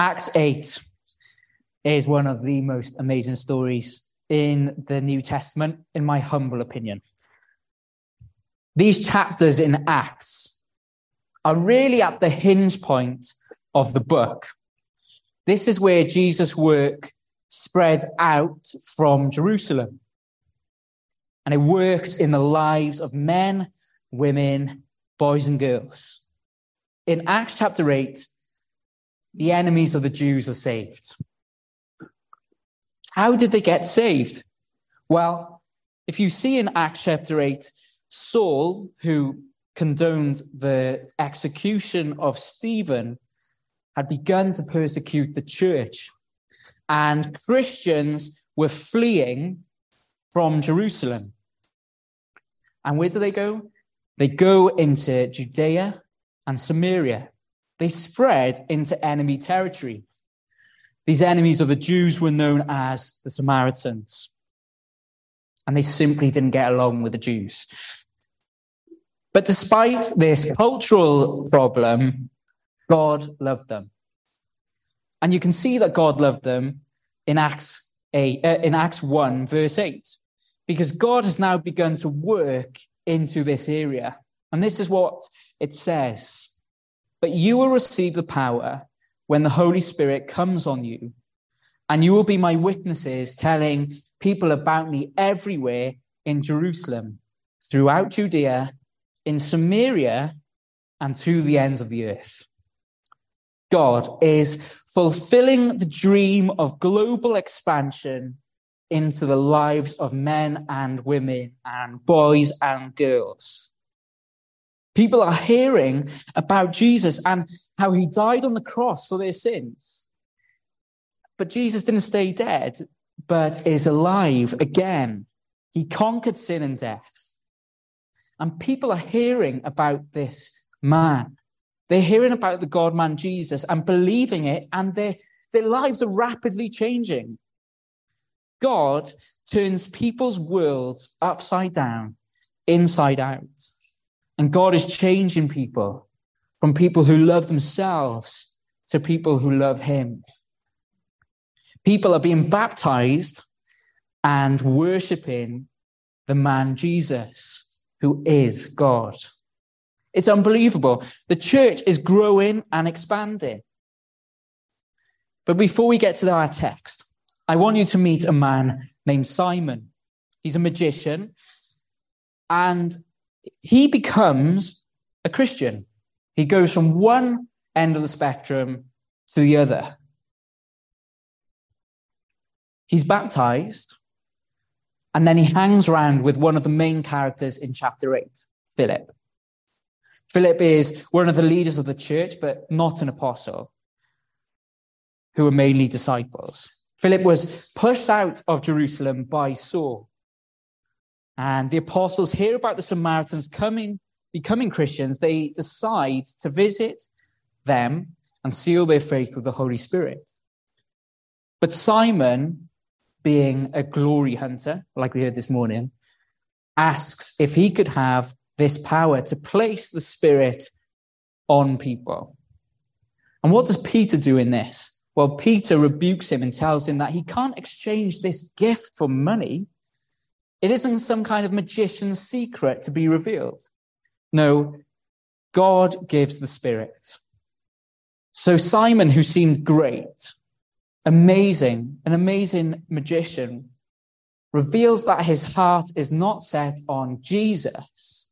Acts 8 is one of the most amazing stories in the New Testament, in my humble opinion. These chapters in Acts are really at the hinge point of the book. This is where Jesus' work spreads out from Jerusalem. And it works in the lives of men, women, boys, and girls. In Acts chapter 8, the enemies of the Jews are saved. How did they get saved? Well, if you see in Acts chapter 8, Saul, who condoned the execution of Stephen, had begun to persecute the church. And Christians were fleeing from Jerusalem. And where do they go? They go into Judea and Samaria. They spread into enemy territory. These enemies of the Jews were known as the Samaritans. And they simply didn't get along with the Jews. But despite this cultural problem, God loved them. And you can see that God loved them in Acts, 8, uh, in Acts 1, verse 8, because God has now begun to work into this area. And this is what it says But you will receive the power when the Holy Spirit comes on you, and you will be my witnesses, telling people about me everywhere in Jerusalem, throughout Judea, in Samaria, and to the ends of the earth. God is fulfilling the dream of global expansion into the lives of men and women and boys and girls. People are hearing about Jesus and how he died on the cross for their sins. But Jesus didn't stay dead, but is alive again. He conquered sin and death. And people are hearing about this man. They're hearing about the God man Jesus and believing it, and their, their lives are rapidly changing. God turns people's worlds upside down, inside out. And God is changing people from people who love themselves to people who love Him. People are being baptized and worshiping the man Jesus, who is God. It's unbelievable. The church is growing and expanding. But before we get to our text, I want you to meet a man named Simon. He's a magician and he becomes a Christian. He goes from one end of the spectrum to the other. He's baptized, and then he hangs around with one of the main characters in chapter 8, Philip. Philip is one of the leaders of the church, but not an apostle, who are mainly disciples. Philip was pushed out of Jerusalem by Saul. And the apostles hear about the Samaritans coming, becoming Christians. They decide to visit them and seal their faith with the Holy Spirit. But Simon, being a glory hunter, like we heard this morning, asks if he could have this power to place the Spirit on people. And what does Peter do in this? Well, Peter rebukes him and tells him that he can't exchange this gift for money. It isn't some kind of magician's secret to be revealed. No, God gives the Spirit. So Simon, who seemed great, amazing, an amazing magician, reveals that his heart is not set on Jesus.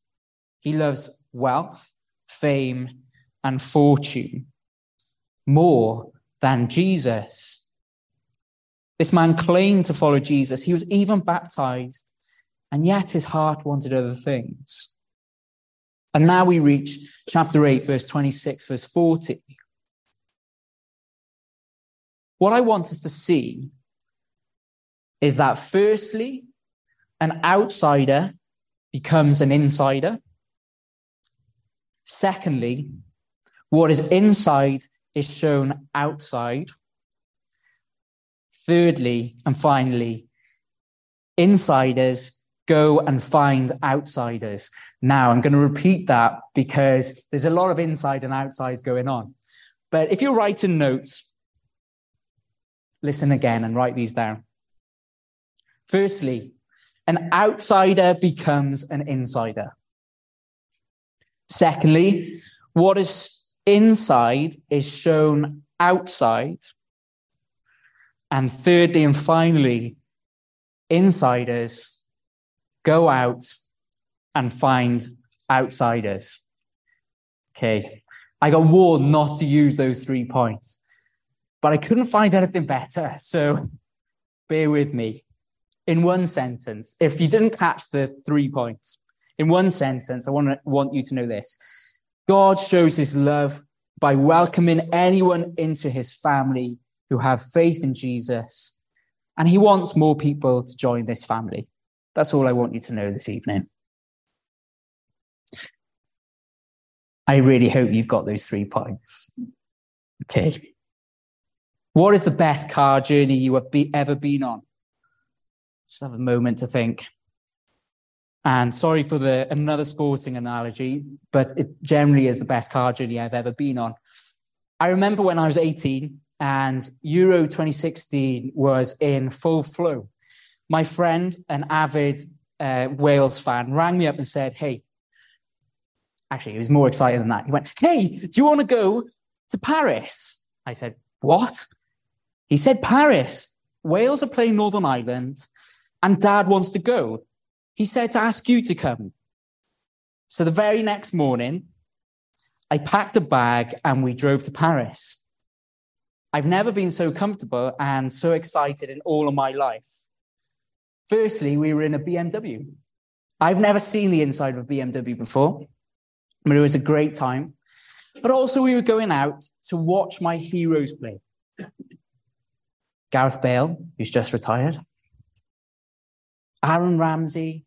He loves wealth, fame, and fortune more than Jesus. This man claimed to follow Jesus. He was even baptized and yet his heart wanted other things. And now we reach chapter 8, verse 26, verse 40. What I want us to see is that firstly, an outsider becomes an insider. Secondly, what is inside is shown outside. Thirdly, and finally, insiders go and find outsiders. Now, I'm going to repeat that because there's a lot of inside and outsides going on. But if you're writing notes, listen again and write these down. Firstly, an outsider becomes an insider. Secondly, what is inside is shown outside. And thirdly and finally, insiders go out and find outsiders. Okay, I got warned not to use those three points, but I couldn't find anything better. So bear with me. In one sentence, if you didn't catch the three points, in one sentence, I want, to, want you to know this God shows his love by welcoming anyone into his family who have faith in Jesus. And he wants more people to join this family. That's all I want you to know this evening. I really hope you've got those three points. Okay. What is the best car journey you have be, ever been on? Just have a moment to think. And sorry for the another sporting analogy, but it generally is the best car journey I've ever been on. I remember when I was 18 and Euro 2016 was in full flow. My friend, an avid uh, Wales fan, rang me up and said, Hey, actually, he was more excited than that. He went, Hey, do you want to go to Paris? I said, What? He said, Paris. Wales are playing Northern Ireland, and dad wants to go. He said to ask you to come. So the very next morning, I packed a bag and we drove to Paris. I've never been so comfortable and so excited in all of my life. Firstly, we were in a BMW. I've never seen the inside of a BMW before, but it was a great time. But also, we were going out to watch my heroes play. Gareth Bale, who's just retired, Aaron Ramsey,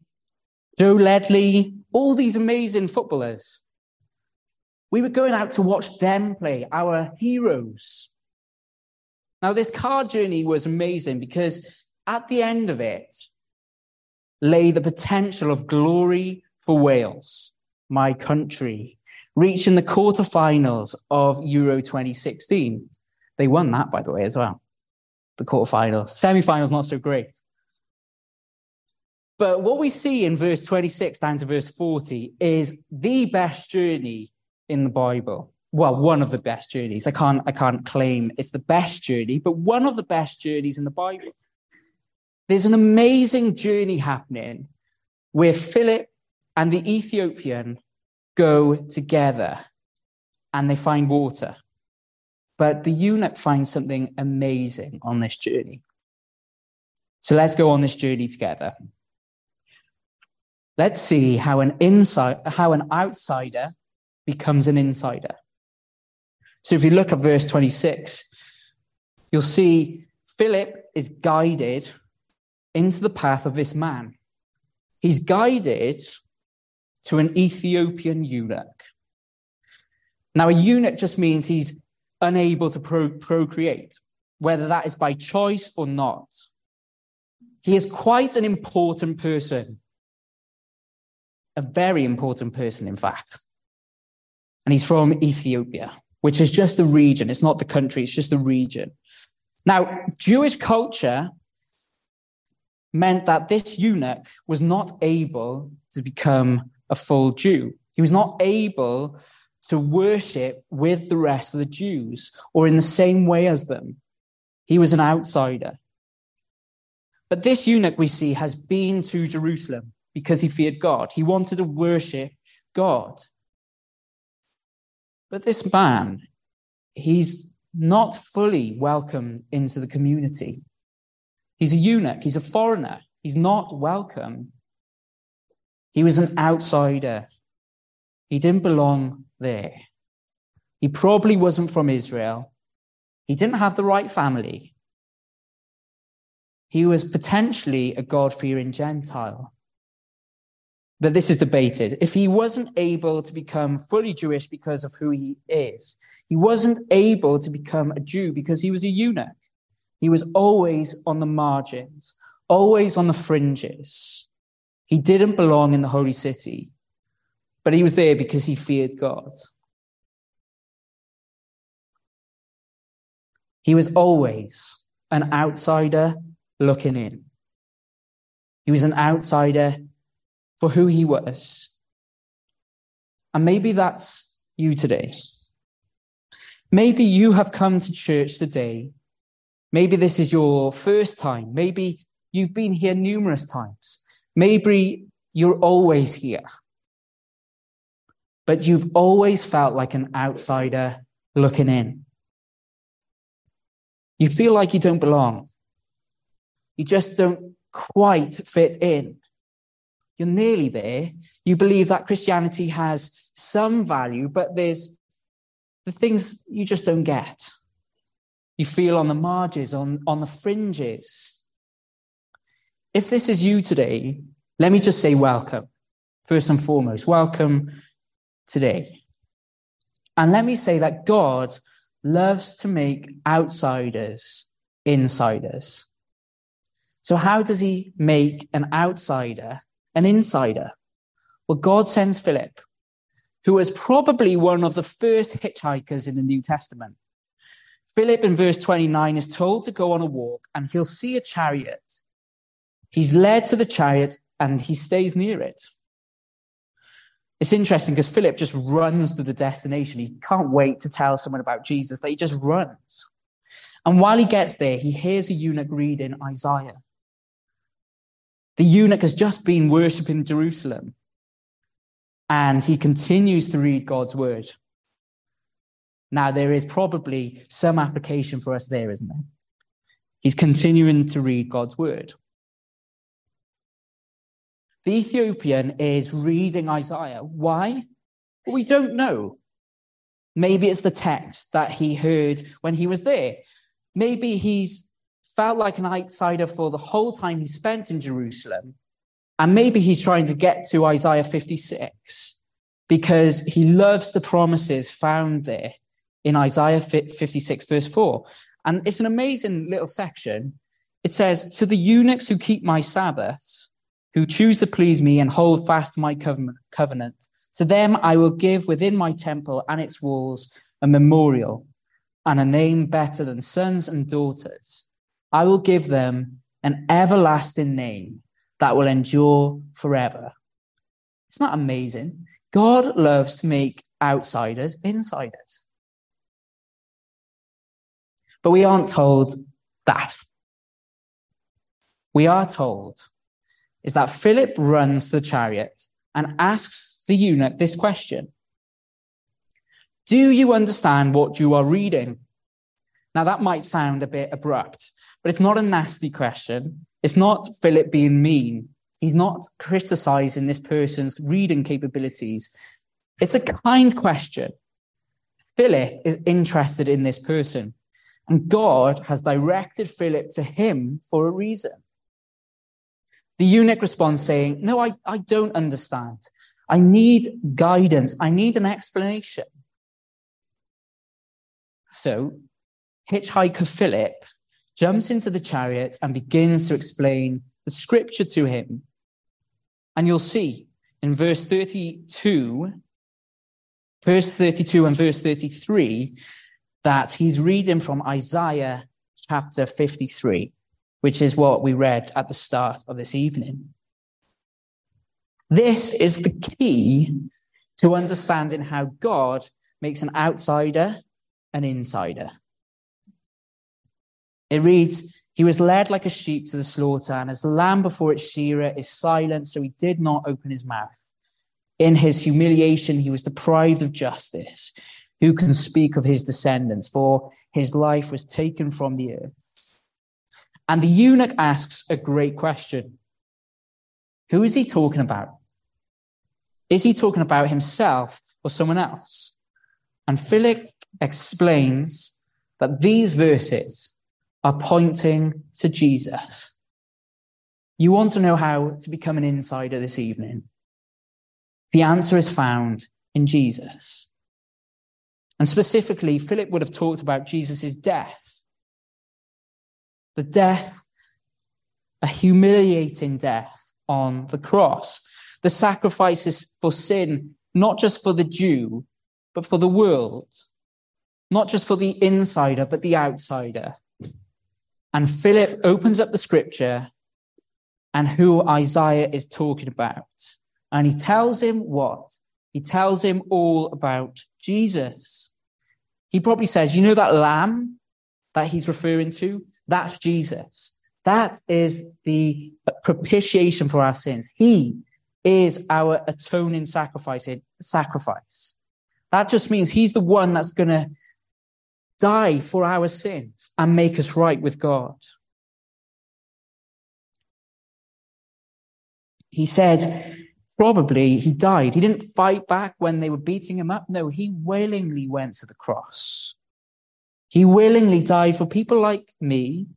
Joe Ledley, all these amazing footballers. We were going out to watch them play, our heroes. Now, this car journey was amazing because at the end of it lay the potential of glory for Wales, my country, reaching the quarterfinals of Euro 2016. They won that, by the way, as well. The quarterfinals. Semi-finals, not so great. But what we see in verse 26 down to verse 40 is the best journey in the Bible well, one of the best journeys. I can't, I can't claim it's the best journey, but one of the best journeys in the Bible. There's an amazing journey happening where Philip and the Ethiopian go together and they find water. But the eunuch finds something amazing on this journey. So let's go on this journey together. Let's see how an inside, how an outsider becomes an insider. So if you look at verse 26, you'll see Philip is guided into the path of this man. He's guided to an Ethiopian eunuch. Now, a eunuch just means he's unable to pro- procreate, whether that is by choice or not. He is quite an important person, a very important person, in fact. And he's from Ethiopia which is just the region. It's not the country, it's just the region. Now, Jewish culture meant that this eunuch was not able to become a full Jew. He was not able to worship with the rest of the Jews or in the same way as them. He was an outsider. But this eunuch we see has been to Jerusalem because he feared God. He wanted to worship God. But this man, he's not fully welcomed into the community. He's a eunuch, he's a foreigner, he's not welcome. He was an outsider. He didn't belong there. He probably wasn't from Israel. He didn't have the right family. He was potentially a God fearing Gentile But this is debated. If he wasn't able to become fully Jewish because of who he is, he wasn't able to become a Jew because he was a eunuch. He was always on the margins, always on the fringes. He didn't belong in the holy city, but he was there because he feared God. He was always an outsider looking in. He was an outsider for who he was. And maybe that's you today. Maybe you have come to church today. Maybe this is your first time. Maybe you've been here numerous times. Maybe you're always here. But you've always felt like an outsider looking in. You feel like you don't belong. You just don't quite fit in. You're nearly there. You believe that Christianity has some value, but there's the things you just don't get. You feel on the margins, on, on the fringes. If this is you today, let me just say welcome. First and foremost, welcome today. And let me say that God loves to make outsiders insiders. So, how does he make an outsider an insider? Well, God sends Philip, who was probably one of the first hitchhikers in the New Testament. Philip in verse 29 is told to go on a walk and he'll see a chariot. He's led to the chariot and he stays near it. It's interesting because Philip just runs to the destination. He can't wait to tell someone about Jesus, that he just runs. And while he gets there, he hears a eunuch reading Isaiah. The eunuch has just been worshipping Jerusalem and he continues to read God's word. Now, there is probably some application for us there, isn't there? He's continuing to read God's word. The Ethiopian is reading Isaiah. Why? Well, we don't know. Maybe it's the text that he heard when he was there. Maybe he's felt like an outsider for the whole time he spent in Jerusalem. And maybe he's trying to get to Isaiah 56 because he loves the promises found there in Isaiah 56, verse 4. And it's an amazing little section. It says, To the eunuchs who keep my Sabbaths, who choose to please me and hold fast my covenant, to them I will give within my temple and its walls a memorial and a name better than sons and daughters. I will give them an everlasting name that will endure forever. It's not amazing. God loves to make outsiders insiders. But we aren't told that. We are told is that Philip runs the chariot and asks the eunuch this question Do you understand what you are reading? Now, that might sound a bit abrupt, but it's not a nasty question. It's not Philip being mean. He's not criticizing this person's reading capabilities. It's a kind question. Philip is interested in this person, and God has directed Philip to him for a reason. The eunuch responds saying, No, I, I don't understand. I need guidance. I need an explanation. So, hitchhiker Philip jumps into the chariot and begins to explain the scripture to him. And you'll see in verse 32, verse 32 and verse 33, that he's reading from Isaiah chapter 53, which is what we read at the start of this evening. This is the key to understanding how God makes an outsider an insider. It reads, He was led like a sheep to the slaughter, and as a lamb before its shearer is silent, so he did not open his mouth. In his humiliation, he was deprived of justice. Who can speak of his descendants? For his life was taken from the earth. And the eunuch asks a great question Who is he talking about? Is he talking about himself or someone else? And Philip explains that these verses are pointing to Jesus. You want to know how to become an insider this evening? The answer is found in Jesus. And specifically, Philip would have talked about Jesus' death. The death, a humiliating death on the cross. The sacrifices for sin, not just for the Jew, but for the world. Not just for the insider, but the outsider. And Philip opens up the scripture and who Isaiah is talking about. And he tells him what? He tells him all about Jesus. He probably says, You know that lamb that he's referring to? That's Jesus. That is the propitiation for our sins. He is our atoning sacrifice. Sacrifice. That just means he's the one that's going to die for our sins and make us right with God. He said, probably he died. He didn't fight back when they were beating him up. No, he willingly went to the cross. He willingly died for people like me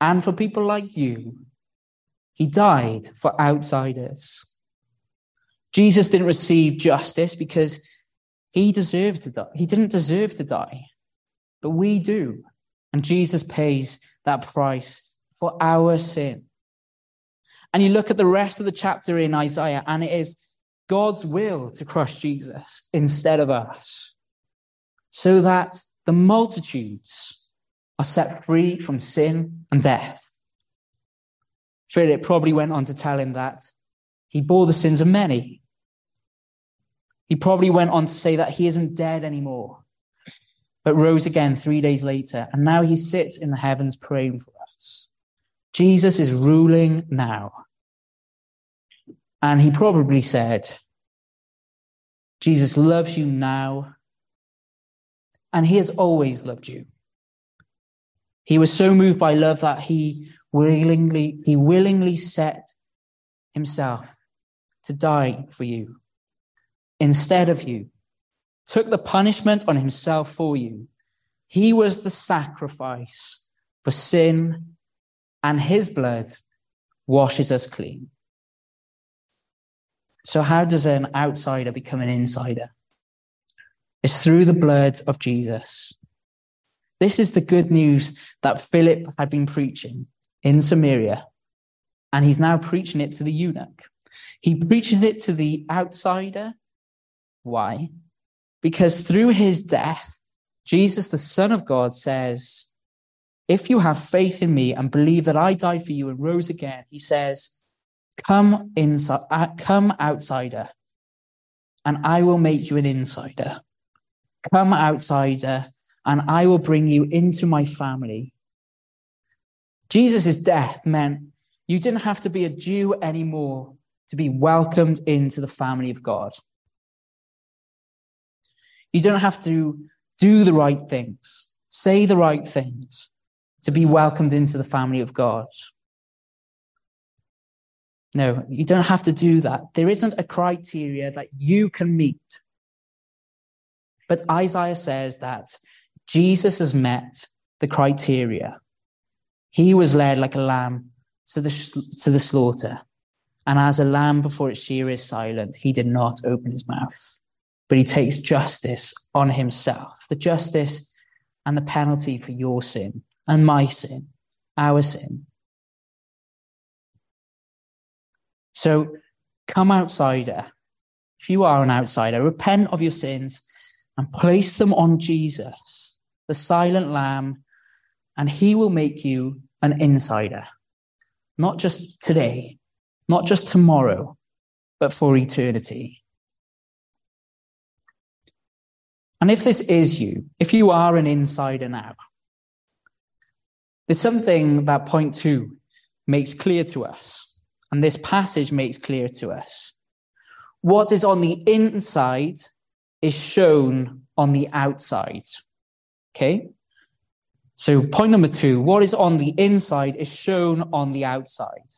and for people like you. He died for outsiders. Jesus didn't receive justice because he deserved to die. He didn't deserve to die, but we do. And Jesus pays that price for our sin. And you look at the rest of the chapter in Isaiah, and it is God's will to crush Jesus instead of us, so that the multitudes are set free from sin and death. Philip probably went on to tell him that he bore the sins of many. He probably went on to say that he isn't dead anymore, but rose again three days later, and now he sits in the heavens praying for us. Jesus is ruling now. And he probably said, Jesus loves you now, and he has always loved you. He was so moved by love that he willingly, he willingly set himself to die for you instead of you, took the punishment on himself for you. He was the sacrifice for sin, and his blood washes us clean. So, how does an outsider become an insider? It's through the blood of Jesus. This is the good news that Philip had been preaching in Samaria, and he's now preaching it to the eunuch. He preaches it to the outsider. Why? Because through his death, Jesus, the Son of God, says, If you have faith in me and believe that I died for you and rose again, he says, Come inside, uh, come outsider, and I will make you an insider. Come outsider, and I will bring you into my family. Jesus' death meant you didn't have to be a Jew anymore to be welcomed into the family of God. You don't have to do the right things, say the right things to be welcomed into the family of God. No, you don't have to do that. There isn't a criteria that you can meet. But Isaiah says that Jesus has met the criteria. He was led like a lamb to the, to the slaughter. And as a lamb before its shear is silent, he did not open his mouth. But he takes justice on himself the justice and the penalty for your sin and my sin, our sin. So come outsider. If you are an outsider, repent of your sins and place them on Jesus, the silent lamb, and he will make you an insider. Not just today, not just tomorrow, but for eternity. And if this is you, if you are an insider now, there's something that point two makes clear to us. And this passage makes clear to us. What is on the inside is shown on the outside. Okay? So, point number two what is on the inside is shown on the outside.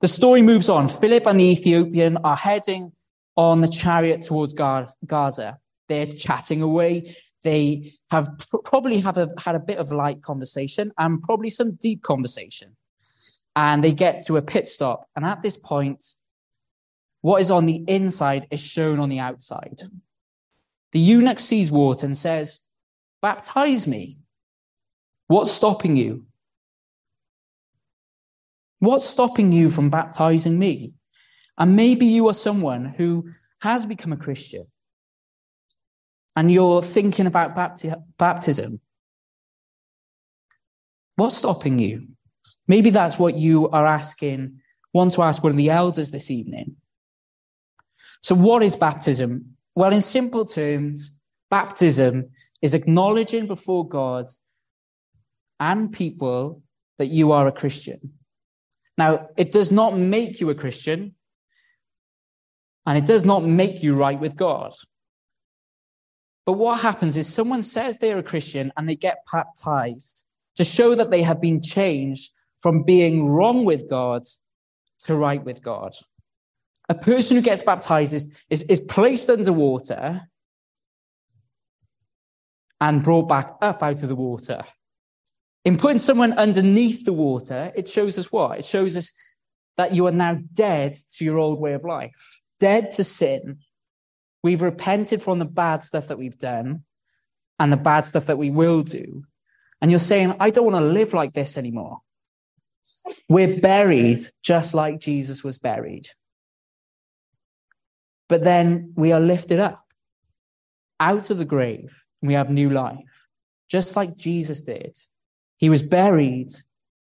The story moves on. Philip and the Ethiopian are heading on the chariot towards Gaza. They're chatting away. They have probably have a, had a bit of light conversation and probably some deep conversation and they get to a pit stop. And at this point, what is on the inside is shown on the outside. The eunuch sees water and says, Baptize me. What's stopping you? What's stopping you from baptizing me? And maybe you are someone who has become a Christian and you're thinking about bapti- baptism. What's stopping you? Maybe that's what you are asking, want to ask one of the elders this evening. So, what is baptism? Well, in simple terms, baptism is acknowledging before God and people that you are a Christian. Now, it does not make you a Christian, and it does not make you right with God. But what happens is someone says they're a Christian and they get baptized to show that they have been changed from being wrong with God to right with God. A person who gets baptized is, is, is placed underwater and brought back up out of the water. In putting someone underneath the water, it shows us what? It shows us that you are now dead to your old way of life, dead to sin. We've repented from the bad stuff that we've done and the bad stuff that we will do. And you're saying, I don't want to live like this anymore. We're buried just like Jesus was buried. But then we are lifted up out of the grave and we have new life, just like Jesus did. He was buried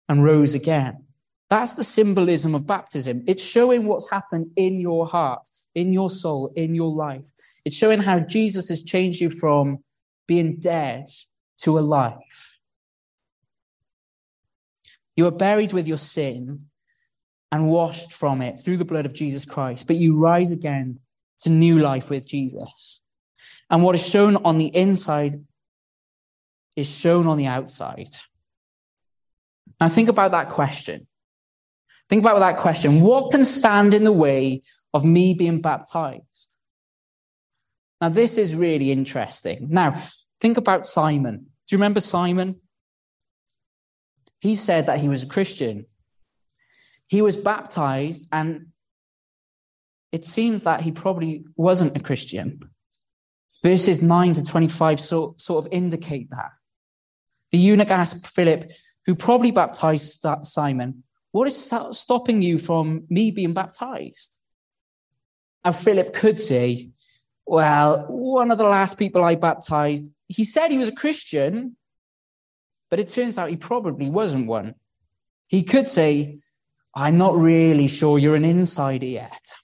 and rose again. That's the symbolism of baptism. It's showing what's happened in your heart, in your soul, in your life. It's showing how Jesus has changed you from being dead to alive. You are buried with your sin and washed from it through the blood of Jesus Christ, but you rise again to new life with Jesus. And what is shown on the inside is shown on the outside. Now, think about that question. Think about that question. What can stand in the way of me being baptized? Now, this is really interesting. Now, think about Simon. Do you remember Simon? He said that he was a Christian. He was baptized, and it seems that he probably wasn't a Christian. Verses 9 to 25 sort, sort of indicate that. The eunuch asked Philip, who probably baptized Simon, What is stopping you from me being baptized? And Philip could say, Well, one of the last people I baptized, he said he was a Christian, but it turns out he probably wasn't one. He could say, I'm not really sure you're an insider yet.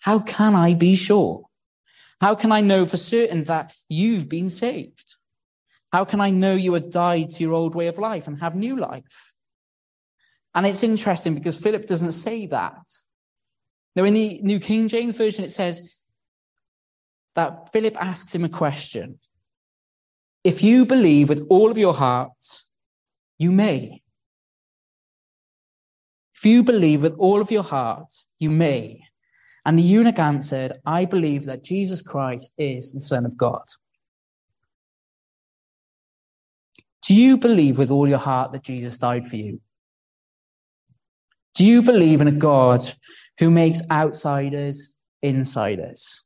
How can I be sure? How can I know for certain that you've been saved? How can I know you have died to your old way of life and have new life? And it's interesting because Philip doesn't say that. Now, in the New King James Version, it says that Philip asks him a question if you believe with all of your heart, you may. If you believe with all of your heart, you may. And the eunuch answered, I believe that Jesus Christ is the Son of God. Do you believe with all your heart that Jesus died for you? Do you believe in a God who makes outsiders insiders?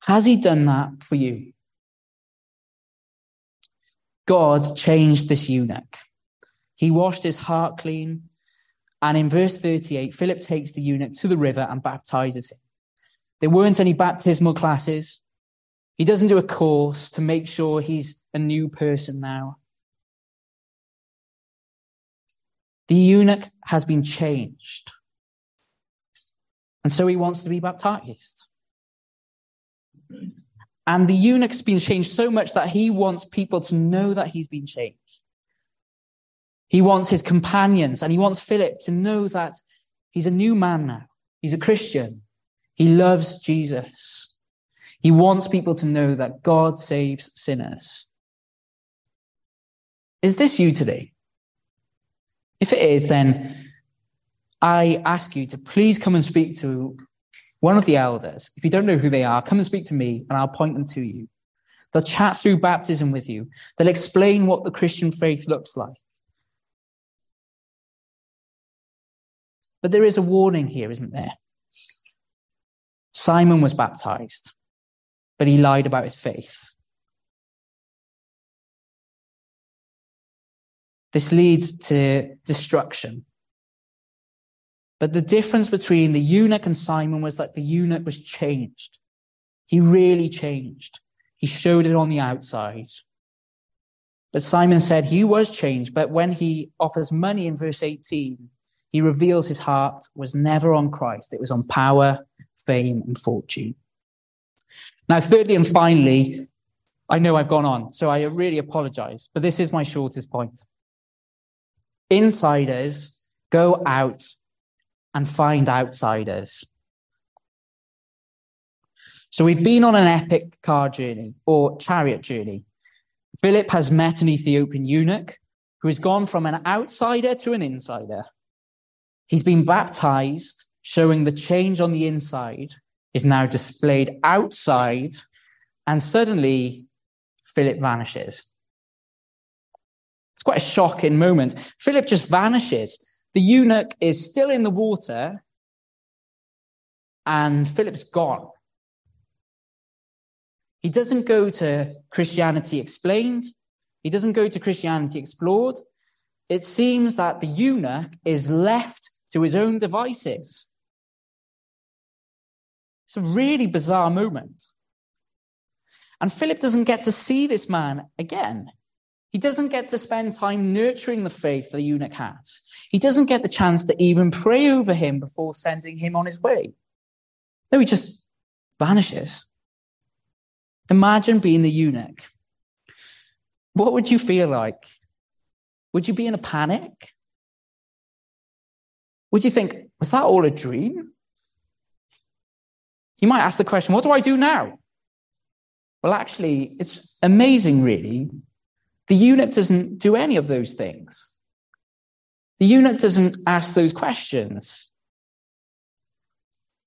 Has he done that for you? God changed this eunuch. He washed his heart clean. And in verse 38, Philip takes the eunuch to the river and baptizes him. There weren't any baptismal classes. He doesn't do a course to make sure he's a new person now. The eunuch has been changed. And so he wants to be baptized. And the eunuch's been changed so much that he wants people to know that he's been changed. He wants his companions and he wants Philip to know that he's a new man now. He's a Christian. He loves Jesus. He wants people to know that God saves sinners. Is this you today? If it is, then I ask you to please come and speak to one of the elders, if you don't know who they are, come and speak to me and I'll point them to you. They'll chat through baptism with you. They'll explain what the Christian faith looks like. But there is a warning here, isn't there? Simon was baptized, but he lied about his faith. This leads to destruction. But the difference between the eunuch and Simon was that the eunuch was changed. He really changed. He showed it on the outside. But Simon said he was changed, but when he offers money in verse 18, he reveals his heart was never on Christ. It was on power, fame, and fortune. Now, thirdly and finally, I know I've gone on, so I really apologize, but this is my shortest point. Insiders go out and find outsiders. So we've been on an epic car journey or chariot journey. Philip has met an Ethiopian eunuch who has gone from an outsider to an insider. He's been baptized, showing the change on the inside is now displayed outside, and suddenly Philip vanishes. It's quite a shocking moment. Philip just vanishes. The eunuch is still in the water, and Philip's gone. He doesn't go to Christianity explained. He doesn't go to Christianity explored. It seems that the eunuch is left to his own devices. It's a really bizarre moment. And Philip doesn't get to see this man again. He doesn't get to spend time nurturing the faith the eunuch has. He doesn't get the chance to even pray over him before sending him on his way. No, he just vanishes. Imagine being the eunuch. What would you feel like? Would you be in a panic? Would you think, was that all a dream? You might ask the question, what do I do now? Well, actually, it's amazing, really. The eunuch doesn't do any of those things. The eunuch doesn't ask those questions.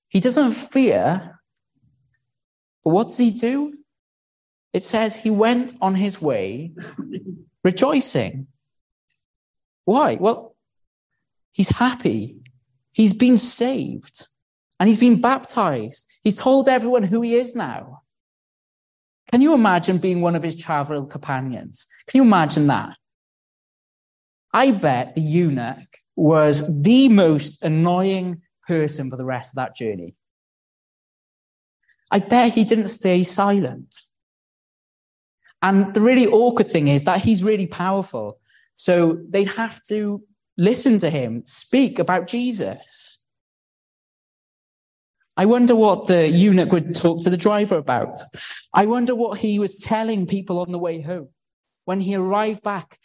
He doesn't fear. But what does he do? It says he went on his way rejoicing. Why? Well, he's happy. He's been saved and he's been baptized. He's told everyone who he is now. Can you imagine being one of his travel companions? Can you imagine that? I bet the eunuch was the most annoying person for the rest of that journey. I bet he didn't stay silent. And the really awkward thing is that he's really powerful. So they'd have to listen to him speak about Jesus. I wonder what the eunuch would talk to the driver about. I wonder what he was telling people on the way home. When he arrived back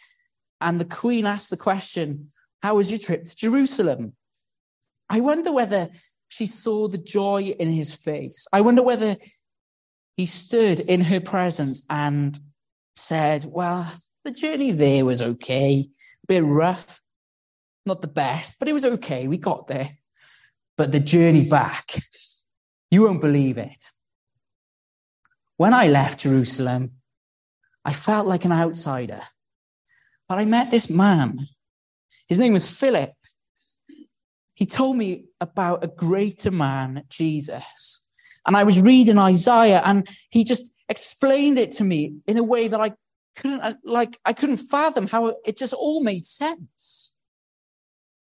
and the queen asked the question, How was your trip to Jerusalem? I wonder whether she saw the joy in his face. I wonder whether he stood in her presence and said, Well, the journey there was okay, a bit rough, not the best, but it was okay. We got there. But the journey back, you won't believe it. When I left Jerusalem, I felt like an outsider. But I met this man. His name was Philip. He told me about a greater man, Jesus. And I was reading Isaiah, and he just explained it to me in a way that I couldn't, like, I couldn't fathom how it just all made sense.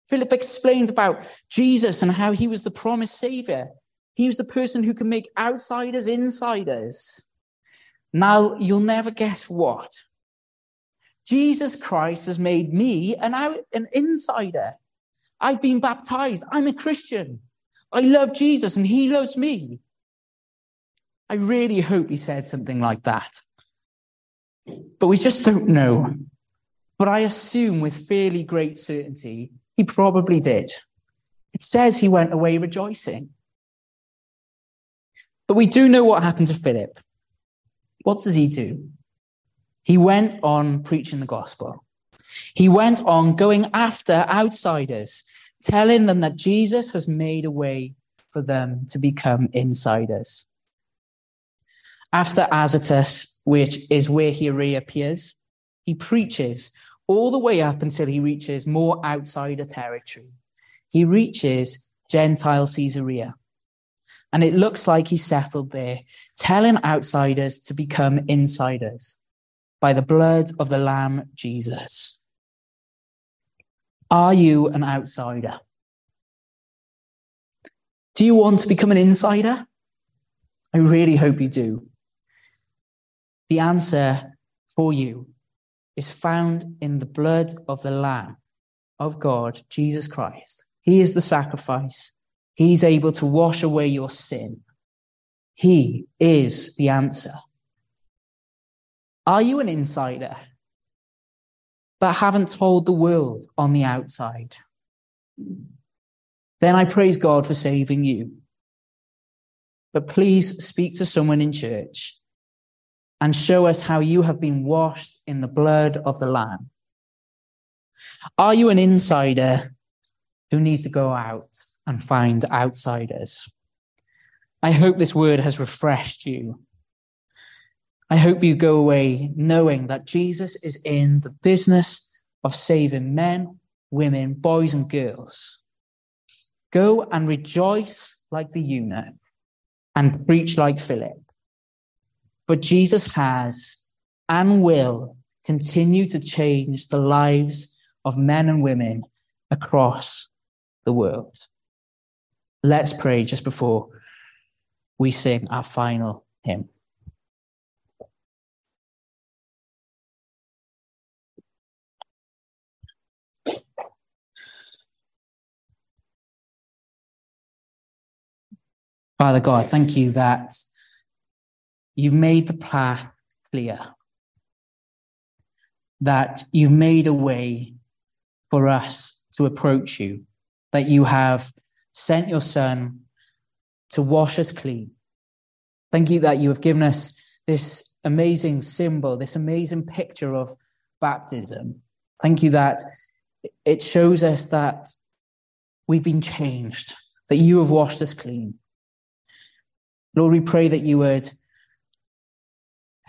Philip explained about Jesus and how he was the promised savior. He was the person who can make outsiders insiders. Now, you'll never guess what. Jesus Christ has made me an, out, an insider. I've been baptized. I'm a Christian. I love Jesus and he loves me. I really hope he said something like that. But we just don't know. But I assume with fairly great certainty, he probably did. It says he went away rejoicing. But we do know what happened to Philip. What does he do? He went on preaching the gospel. He went on going after outsiders, telling them that Jesus has made a way for them to become insiders. After Azotus, which is where he reappears, he preaches all the way up until he reaches more outsider territory. He reaches Gentile Caesarea. And it looks like he settled there, telling outsiders to become insiders by the blood of the Lamb Jesus. Are you an outsider? Do you want to become an insider? I really hope you do. The answer for you is found in the blood of the Lamb of God, Jesus Christ. He is the sacrifice. He's able to wash away your sin. He is the answer. Are you an insider, but haven't told the world on the outside? Then I praise God for saving you. But please speak to someone in church and show us how you have been washed in the blood of the Lamb. Are you an insider who needs to go out and find outsiders? I hope this word has refreshed you. I hope you go away knowing that Jesus is in the business of saving men, women, boys, and girls. Go and rejoice like the eunuch and preach like Philip. But Jesus has and will continue to change the lives of men and women across the world. Let's pray just before we sing our final hymn. Father God, thank you that you've made the path clear, that you've made a way for us to approach you, that you have sent your Son to wash us clean. Thank you that you have given us this amazing symbol, this amazing picture of baptism. Thank you that it shows us that we've been changed, that you have washed us clean. Lord, we pray that you would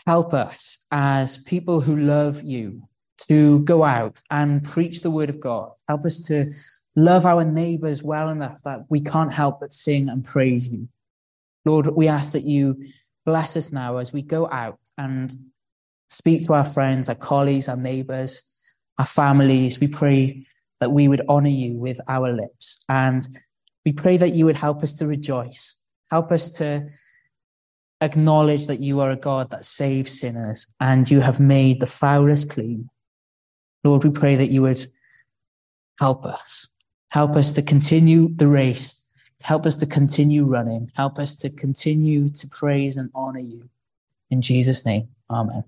help us as people who love you to go out and preach the word of God. Help us to love our neighbors well enough that we can't help but sing and praise you. Lord, we ask that you bless us now as we go out and speak to our friends, our colleagues, our neighbors, our families. We pray that we would honor you with our lips. And we pray that you would help us to rejoice Help us to acknowledge that you are a God that saves sinners and you have made the foulest clean. Lord, we pray that you would help us. Help us to continue the race. Help us to continue running. Help us to continue to praise and honor you. In Jesus' name, amen.